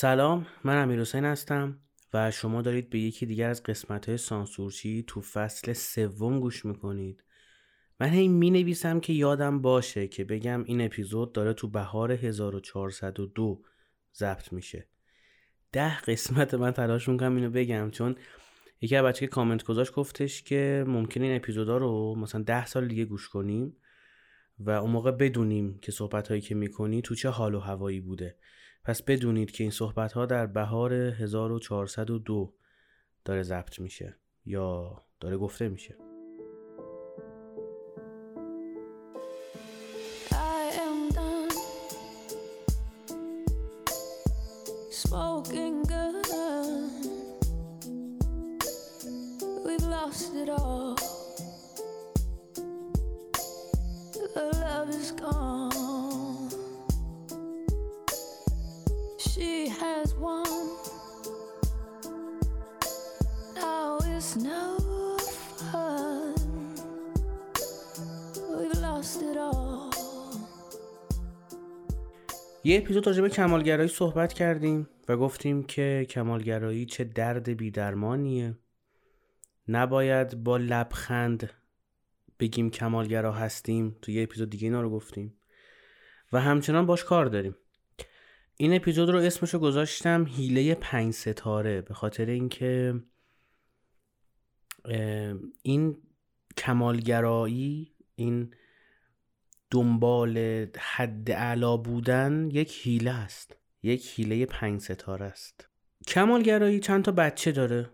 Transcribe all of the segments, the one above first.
سلام من امیر حسین هستم و شما دارید به یکی دیگر از قسمت های سانسورچی تو فصل سوم گوش می‌کنید. من هی می نویسم که یادم باشه که بگم این اپیزود داره تو بهار 1402 ضبط میشه. ده قسمت من تلاش می‌کنم اینو بگم چون یکی از بچه که کامنت گذاشت گفتش که ممکن این اپیزودا رو مثلا ده سال دیگه گوش کنیم و اون موقع بدونیم که صحبت هایی که می‌کنی تو چه حال و هوایی بوده. پس بدونید که این صحبت ها در بهار 1402 داره ضبط میشه یا داره گفته میشه. یه اپیزود راجع به کمالگرایی صحبت کردیم و گفتیم که کمالگرایی چه درد بیدرمانیه. نباید با لبخند بگیم کمالگرا هستیم. تو یه اپیزود دیگه اینا رو گفتیم. و همچنان باش کار داریم. این اپیزود رو اسمشو گذاشتم هیله پنج ستاره به خاطر اینکه این کمالگرایی این دنبال حد اعلا بودن یک هیله است. یک هیله پنج ستاره است. کمالگرایی چند تا بچه داره؟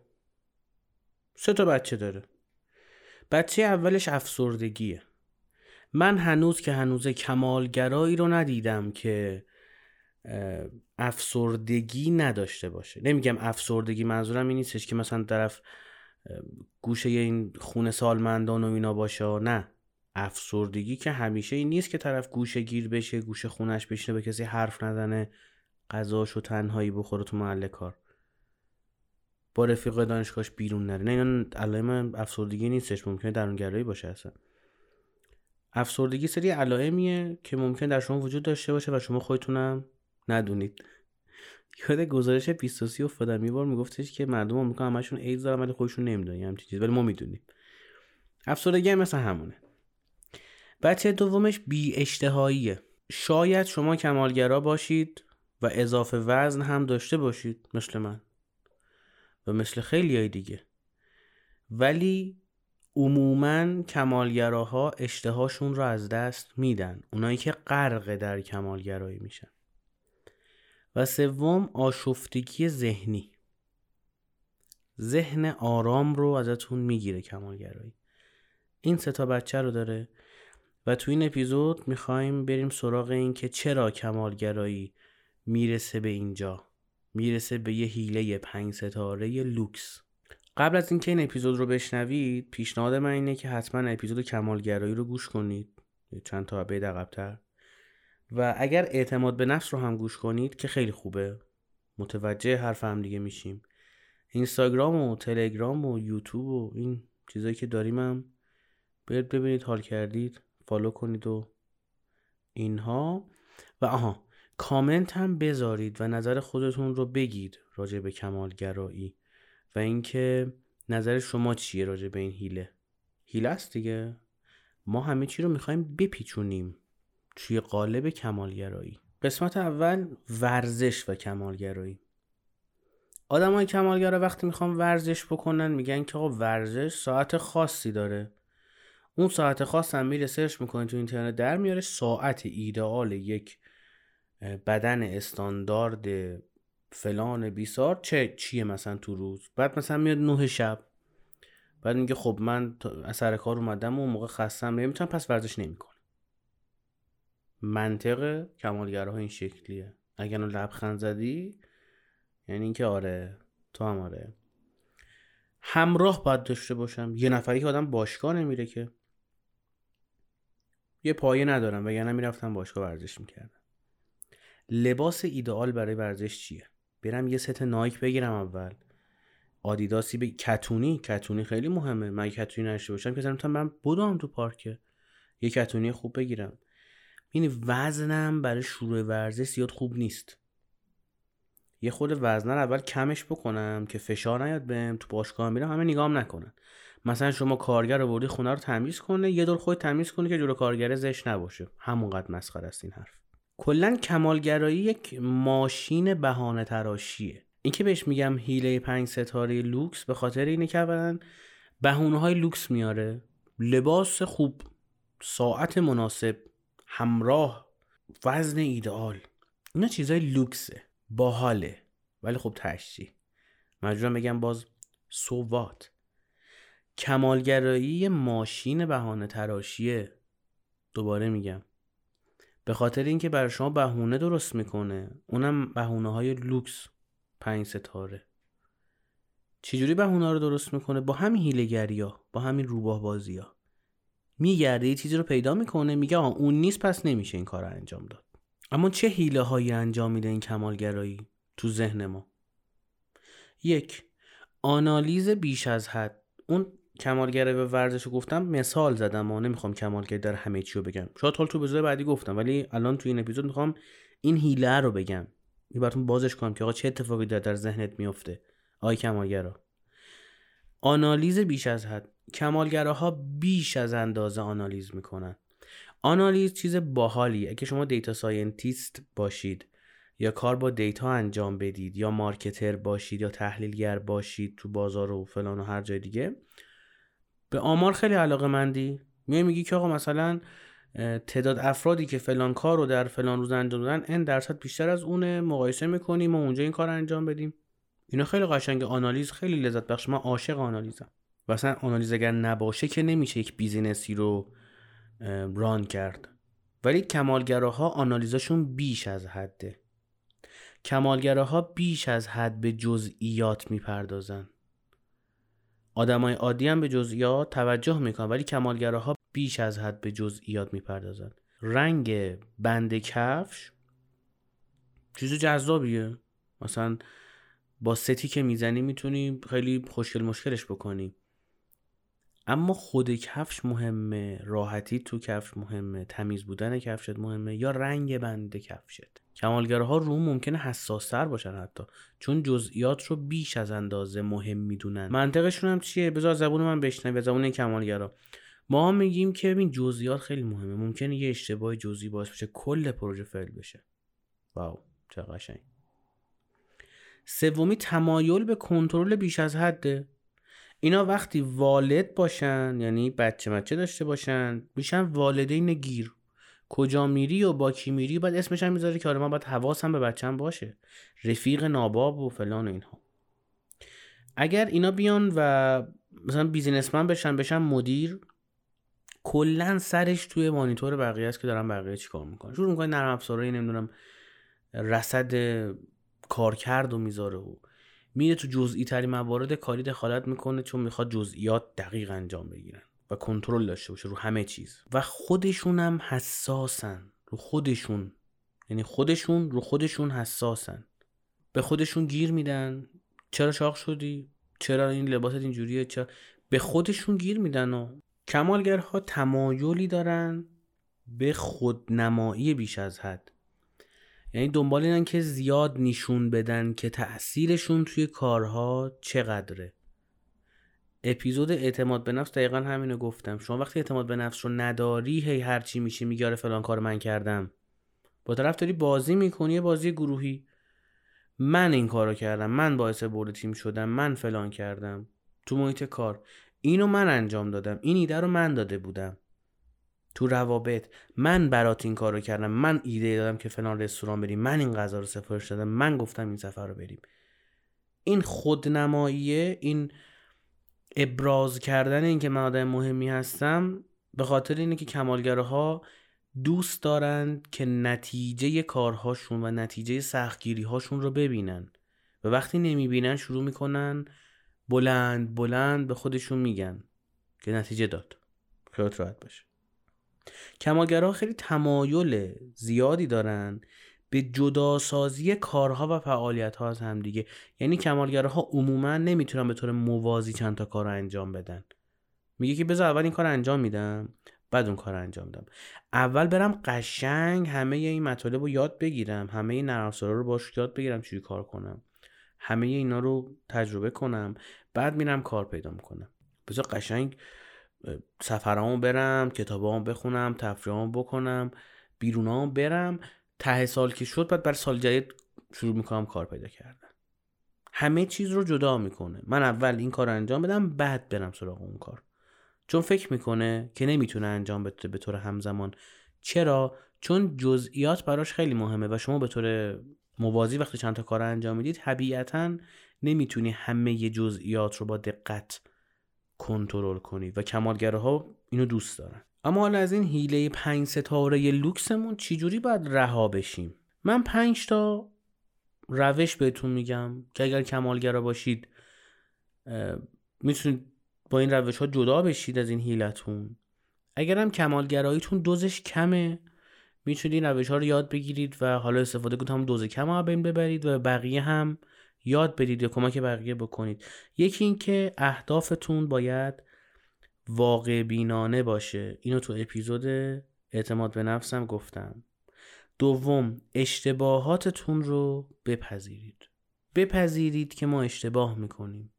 سه تا بچه داره. بچه اولش افسردگیه. من هنوز که هنوز کمالگرایی رو ندیدم که افسردگی نداشته باشه. نمیگم افسردگی منظورم این نیستش که مثلا طرف گوشه این خونه سالمندان و اینا باشه نه. افسردگی که همیشه این نیست که طرف گوشه گیر بشه گوشه خونش بشینه به کسی حرف نزنه غذاشو تنهایی بخوره تو محل کار. با رفیق دانشگاهش بیرون نره. نه اینا علائم افسردگی نیستش. ممکنه درونگرایی باشه اصلا. افسردگی سری علائمیه که ممکن در شما وجود داشته باشه و شما خودتونم ندونید. یاد گزارش 23 افتادم. یه بار میگفتش که مردم آمریکا همشون ایدز دارن ولی خودشون نمی‌دونن همچین چیز ولی ما می‌دونیم. افسردگی هم مثل همونه. بچه دومش بی اشتهاییه. شاید شما کمالگرا باشید و اضافه وزن هم داشته باشید مثل من و مثل خیلی های دیگه. ولی عموما کمالگراها اشتهاشون رو از دست میدن. اونایی که غرق در کمالگرایی میشن. و سوم آشفتگی ذهنی. ذهن آرام رو ازتون می‌گیره کمالگرایی. این سه تا بچه رو داره و تو این اپیزود می‌خوایم بریم سراغ این که چرا کمالگرایی می‌رسه به اینجا. می‌رسه به یه هیله پنج ستاره لوکس. قبل از اینکه این اپیزود رو بشنوید پیشنهاد من اینه که حتما اپیزود کمالگرایی رو گوش کنید. چند تا عقبتر. و اگر اعتماد به نفس رو هم گوش کنید که خیلی خوبه. متوجه حرف هم دیگه میشیم. اینستاگرام و تلگرام و یوتیوب و این چیزایی که داریم هم برید ببینید حال کردید فالو کنید و اینها. و آها کامنت هم بذارید و نظر خودتون رو بگید راجع به کمالگرایی و اینکه نظر شما چیه راجع به این هیله. هیله است دیگه. ما همه چی رو می‌خوایم بپیچونیم. توی قالب کمالگرایی؟ قسمت اول ورزش و کمالگرایی. آدم های کمالگرا وقتی می‌خوام ورزش بکنن میگن که آقا ورزش ساعت خاصی داره. اون ساعت خاص هم میره سرچ می‌کنه تو اینترنت در میاره ساعت ایدئال یک بدن استاندارد فلان بیسار. چه چیه مثلا تو روز؟ بعد مثلا میاد نه شب. بعد میگه خب من اثر کار اومدم و اون موقع خستم. نمی‌تونم پس ورزش نمی‌کنم. منطق کمالگرها این شکلیه. اگر لبخند زدی یعنی اینکه آره تو هم آره. همراه باید داشته باشم. یه نفری که آدم باشگاه نمیره که. یه پایه ندارم وگرنه می‌رفتم باشگاه ورزش می‌کردم. لباس ایدئال برای ورزش چیه؟ برم یه ست نایک بگیرم اول. آدیداسی به کتونی؟ کتونی خیلی مهمه. من کتونی نشته باشم که زنم من بودم تو پارک یه کتونی خوب بگیرم. این وزنم برای شروع ورزش زیاد خوب نیست. یه خود وزنه رو اول کمش بکنم که فشار نیاد بهم تو باشگاه میرم همه نگام نکنن. مثلا شما کارگر آوردی خونه رو تمیز کنه یه دور خود تمیز کنه که جلو کارگر زش نباشه. همونقدر مسخره است این حرف. کلا کمالگرایی یک ماشین بهانه تراشیه. این که بهش میگم حیله پنج ستاره لوکس به خاطر اینه که اولا بهونه های لوکس میاره. لباس خوب ساعت مناسب. همراه وزن ایدئال. اینا چیزای لوکسه باحاله. ولی خب تشتی مجبورم بگم باز سووات کمالگرایی ماشین بهانه تراشیه. دوباره میگم. به خاطر اینکه برای شما بهونه درست می‌کنه اونم بهونه های لوکس. پنج ستاره. چجوری بهونه رو درست می‌کنه؟ با همین هیلگری ها با همین روباه بازی ها میگرده یه چیزی رو پیدا می‌کنه میگه آه اون نیست پس نمیشه این کار رو انجام داد. اما چه هیله هایی انجام میده این کمالگرایی تو ذهن ما؟ یک آنالیز بیش از حد. اون کمالگرایی به ورزش رو گفتم مثال زدم و نمی‌خوام کمالگرایی در همه چی رو بگم. شاید حال تو بزرگ بعدی گفتم ولی الان تو این اپیزود می‌خوام این حیله رو بگم. یه براتون بازش کنم که آقا چه اتفاقی در ذهنت میفته آی کمالگرا. آنالیز بیش از حد. کمالگراها بیش از اندازه آنالیز می‌کنن. آنالیز چیز باحالیه. اگه شما data scientist باشید یا کار با data انجام بدید یا marketer باشید یا تحلیلگر باشید تو بازار و فلان و هر جای دیگه به آمار خیلی علاقه مندی میای میگی که آقا مثلا تعداد افرادی که فلان کار رو در فلان روز انجام دادن n درصد بیشتر از اونه. مقایسه می‌کنیم و اونجا این کار انجام بدیم. اینا خیلی قشنگ آنالیز خیلی لذت بخش. من عاشق آنالیزم. و اصلا آنالیز اگر نباشه که نمیشه یک business ی رو run کرد. ولی کمالگراها آنالیزاشون بیش از حده. کمالگراها بیش از حد به جزئیات می‌پردازن. آدمای عادی هم به جزئیات توجه می‌کنن ولی کمالگراها بیش از حد به جزئیات می‌پردازن. رنگ بند کفش چیز جذابیه. مثلا با ستی که می‌زنی می‌تونی خیلی خوشگل مشکلش بکنی. اما خود کفش مهمه راحتی تو کفش مهمه تمیز بودن کفشت مهمه یا رنگ بند کفشت؟ کمالگرها رو ممکنه حساستر باشن حتی چون جزئیات رو بیش از اندازه مهم می‌دونن. منطقشون هم چیه؟ بذار زبون من بشنوی زبون این کمالگرا. ما میگیم که ببین جزئیات خیلی مهمه ممکنه یه اشتباه جزئی باعث بشه کل پروژه فیل بشه. واو چه قشنگ. سومی تمایل به کنترل بیش از حده. اینا وقتی والد باشن یعنی بچه مچه داشته باشن میشن والدین گیر. کجا میری و با کی میری بعد اسمش هم می‌ذاره که آره من باید حواسم به بچم باشه. رفیق ناباب و فلان و اینها. اگر اینا بیان و مثلا بیزینسمن بشن بشن مدیر کلا سرش توی مانیتور بقیه است که دارن بقیه چیکار می‌کنن. شروع می‌کنه نرم افزارایی نمی‌دونم رصد کارکرد و می‌ذاره و میره تو جزئی ترین موارد کاری دخالت می‌کنه چون می‌خواد جزئیات دقیق انجام بگیرن و کنترل داشته باشه رو همه چیز. و خودشون هم حساسن. رو خودشون. یعنی خودشون رو خودشون حساسن. به خودشون گیر میدن. چرا چاق شدی؟ چرا این لباست اینجوریه؟ چرا؟ به خودشون گیر میدن و کمالگرها تمایلی دارن به خودنمایی بیش از حد. یعنی دنبال اینن که زیاد نشون بدن که تاثیرشون توی کارها چقدره. اپیزود اعتماد به نفس دقیقا همینو گفتم. شما وقتی اعتماد به نفس رو نداری هی هرچی میشه میگه آره فلان کار من کردم. با طرف داری بازی می‌کنی بازی گروهی. من این کارو کردم من باعث برد تیم شدم من فلان کردم. تو محیط کار. اینو من انجام دادم. این ایده رو من داده بودم. تو روابط. من برات این کارو کردم. من ایده دادم که فلان رستوران بریم. من این غذا رو سفارش دادم. من گفتم این سفر رو بریم. این خودنماییه این ابراز کردن اینکه من آدم مهمی هستم به خاطر اینه که کمالگرها دوست دارند که نتیجه کارهاشون و نتیجه سختگیری هاشون رو ببینن. و وقتی نمی‌بینن شروع می‌کنن بلند بلند به خودشون میگن که نتیجه داد. خیالت راحت باشه. کمالگرها خیلی تمایل زیادی دارن به جداسازی کارها و فعالیت ها از همدیگه یعنی کمالگرها عموما نمی‌تونن به طور موازی چند تا کار رو انجام بدن. میگه که بذار اول این کار انجام میدم بعد اون کار انجام دم اول برم قشنگ همه این مطالب رو یاد بگیرم همه این نرم رو باش یاد بگیرم چی کار کنم. همه اینا رو تجربه کنم بعد میرم کار پیدا می‌کنم. بذار قشنگ سفرامو برم کتابامو بخونم تفریحامو بکنم بیرونامو برم. ته سال که شد بعد بر سال جدید شروع می‌کنم کار پیدا کردن. همه چیز رو جدا می‌کنه. من اول این کار انجام بدم بعد برم سراغ اون کار. چون فکر می‌کنه که نمی‌تونه انجام بده به طور همزمان. چرا؟ چون جزئیات براش خیلی مهمه و شما به طور موازی وقتی چند تا کار انجام می‌دید طبیعتا نمی‌تونی همه جزئیات رو با دقت کنترل کنی و کمالگرها اینو دوست دارن. اما حالا از این هیله پنج ستاره لوکسمون چجوری باید رها بشیم؟ من پنج تا روش بهتون میگم که اگر کمالگرا باشید می‌تونید با این روش ها جدا بشید از این هیلتون اگر هم کمالگراییتون دوزش کمه می‌تونید این روش ها رو یاد بگیرید و حالا استفاده کنید هم دوز کم ها بین ببرید و بقیه هم یاد بدید یا کمک بقیه بکنید. یکی اینکه اهدافتون باید واقع بینانه باشه. اینو تو اپیزود اعتماد به نفسم گفتم. دوم اشتباهاتتون رو بپذیرید. بپذیرید که ما اشتباه می‌کنیم.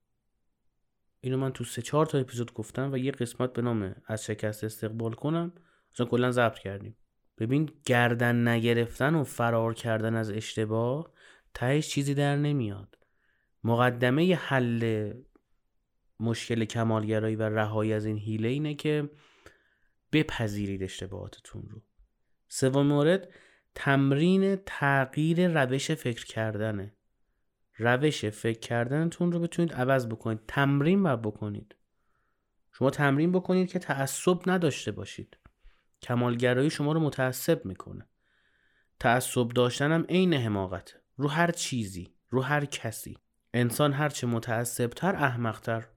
اینو من تو سه چهار تا اپیزود گفتم و یه قسمت به نام از شکست استقبال کنم. اصلا کلا ضبط کردیم. ببین گردن نگرفتن و فرار کردن از اشتباه تهش چیزی در نمیاد. مقدمه حل مشکل کمالگرایی و رهایی از این هیله اینه که بپذیرید اشتباهاتتون رو. سوم مورد تمرین تغییر روش فکر کردنه. روش فکر کردنتون رو بتونید عوض بکنید. تمرین باید بکنید. شما تمرین بکنید که تعصب نداشته باشید. کمالگرایی شما رو متعصب می‌کنه. تعصب داشتن هم عین حماقته. رو هر چیزی رو هر کسی. انسان هرچه متعصبتر احمقتر.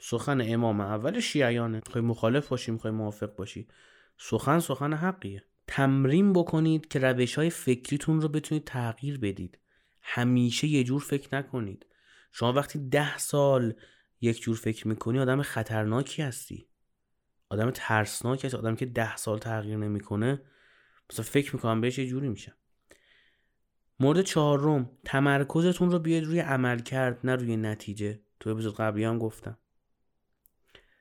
سخن امام اول شیعیانه. می‌خوای مخالف باشی می‌خوای موافق باشی. سخن سخن حقیه. تمرین بکنید که روش های فکریتون رو بتونید تغییر بدید. همیشه یه جور فکر نکنید. شما وقتی ده سال یک جور فکر می‌کنی آدم خطرناکی هستی. آدم ترسناکی هستی. آدم که ده سال تغییر نمی‌کنه مثلا فکر می‌کنم بهش یه جوری میشه. مورد چهارم تمرکزتون رو بیاید روی عمل کرد نه روی نتیجه. تو اپیزود قبلی هم گفتم.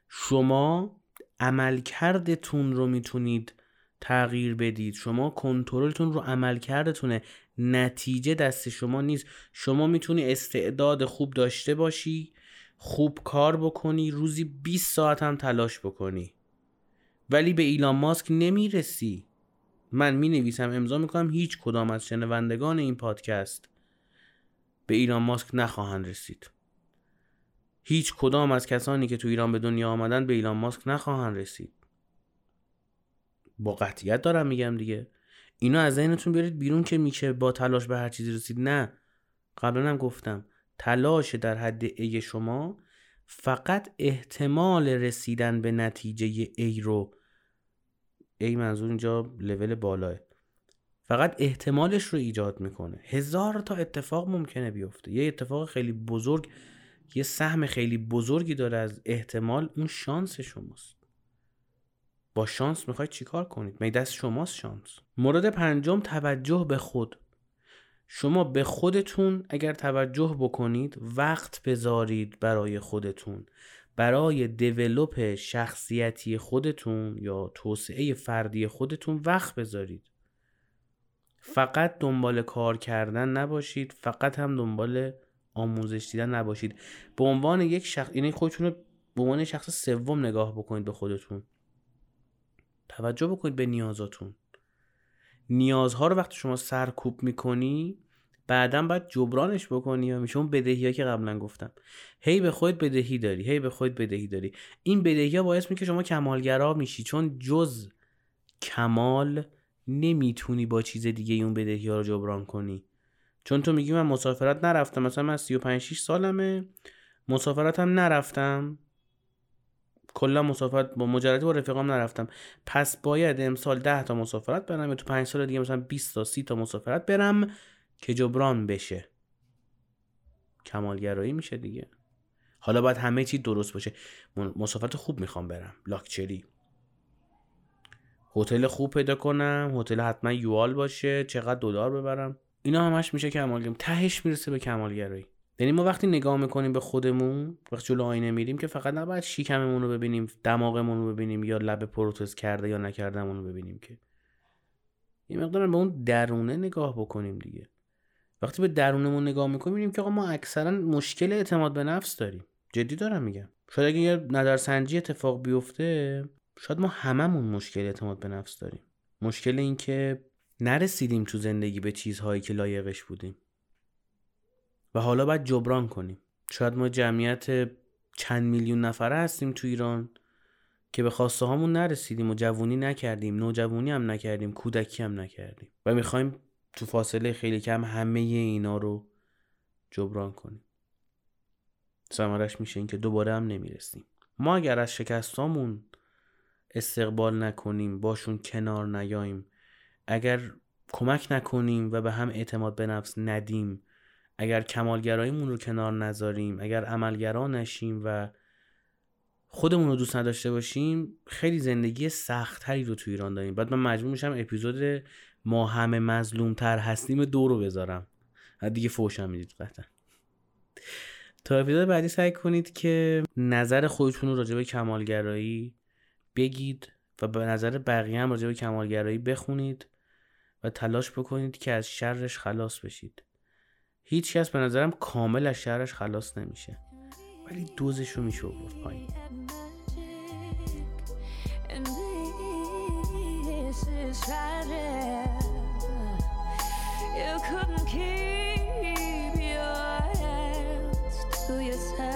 شما عملکردتون رو می‌تونید تغییر بدید. شما کنترلتون رو عمل کردتونه نتیجه دست شما نیست. شما می‌تونی استعداد خوب داشته باشی خوب کار بکنی روزی 20 ساعت هم تلاش بکنی. ولی به ایلان ماسک نمی‌رسی. من می نویسم امضا می‌کنم هیچ کدام از شنوندگان این پادکست به ایلان ماسک نخواهند رسید. هیچ کدام از کسانی که تو ایران به دنیا آمدن به ایلان ماسک نخواهند رسید. با قطعیت دارم میگم دیگه. اینو از ذهنتون بیارید بیرون که میشه با تلاش به هر چیزی رسید. نه. قبلا هم گفتم تلاش در حد ای شما فقط احتمال رسیدن به نتیجه ای رو ای منظور اینجا لول بالاه. فقط احتمالش رو ایجاد می‌کنه. هزار تا اتفاق ممکنه بیفته. یه اتفاق خیلی بزرگ یه سهم خیلی بزرگی داره از احتمال اون شانس شماست. با شانس می‌خواید چیکار کنید؟ می دست شماست شانس؟ مورد پنجم توجه به خود. شما به خودتون اگر توجه بکنید وقت بذارید برای خودتون. برای دیولوپ شخصیتی خودتون یا توسعه فردی خودتون وقت بذارید. فقط دنبال کار کردن نباشید فقط هم دنبال آموزش دیدن نباشید. به عنوان یک شخص یعنی خودتون رو به عنوان شخص سوم نگاه بکنید به خودتون. توجه بکنید به نیازاتون. نیازها رو وقتی شما سرکوب می‌کنی بعدا باید جبرانش بکنی یا میشه اون بدهی ها که قبلا گفتم. هی به خودت بدهی داری هی به خودت بدهی داری. این بدهی ها باعث میشه شما کمالگرا میشی چون جز کمال نمی‌تونی با چیز دیگه اون بدهی ها رو جبران کنی. چون تو میگی من مسافرت نرفتم مثلا من 35 6 سالمه مسافرتم نرفتم. کلا مسافرت با مجردی با رفیقام نرفتم. پس باید امسال 10 تا مسافرت برم یا تو 5 سال دیگه مثلا 20 تا 30 تا مسافرت برم. که جبران بشه. کمالگرایی میشه دیگه. حالا باید همه چی درست باشه. مسافرت خوب می‌خوام برم. لاکچری. هتل خوب پیدا کنم. هتل حتما یوال باشه. چقدر دلار ببرم. اینا همش میشه کمالگرایی. تهش می‌رسه به کمالگرایی. یعنی ما وقتی نگاه می‌کنیم به خودمون وقتی جلو آینه میریم که فقط نباید شیکممون رو ببینیم دماغمون رو ببینیم یا لب پروتز کرده یا نکردمون رو ببینیم که. یه مقدار به اون درونه نگاه بکنیم دیگه. وقتی به درونمون نگاه می‌کنیم می‌بینیم که آقا ما اکثرا مشکل اعتماد به نفس داریم. جدی دارم میگم. شاید اگه یه نظرسنجی اتفاق بیفته شاید ما هممون مشکل اعتماد به نفس داریم. مشکل این که نرسیدیم تو زندگی به چیزهایی که لایقش بودیم. و حالا باید جبران کنیم. شاید ما جمعیت چند میلیون نفره هستیم تو ایران که به خواسته هامون نرسیدیم و جوونی نکردیم نوجوانی هم نکردیم کودکی هم نکردیم. و می‌خوایم تو فاصله خیلی کم همه اینا رو جبران کنیم. سمارش میشه این که دوباره هم نمی‌رسیم. ما اگر از شکستامون استقبال نکنیم باشون کنار نیاییم اگر کمک نکنیم و به هم اعتماد به نفس ندیم اگر کمالگراییمون رو کنار نذاریم اگر عملگرا نشیم و خودمون رو دوست نداشته باشیم خیلی زندگی سختتری رو تو ایران داریم. بعد من مجبور میشم اپیزود ما همه مظلوم تر هستیم دو رو بذارم. دیگه فوشم می‌دید قطعا. تا اپیزود بعدی سعی کنید که نظر خودتون رو راجع به کمالگرایی بگید و به نظر بقیه هم راجع به کمالگرایی بخونید و تلاش بکنید که از شرش خلاص بشید. هیچ کس به نظرم کامل از شرش خلاص نمیشه. ولی دوزش رو میشه بود پایین. You couldn't keep your hands to yourself.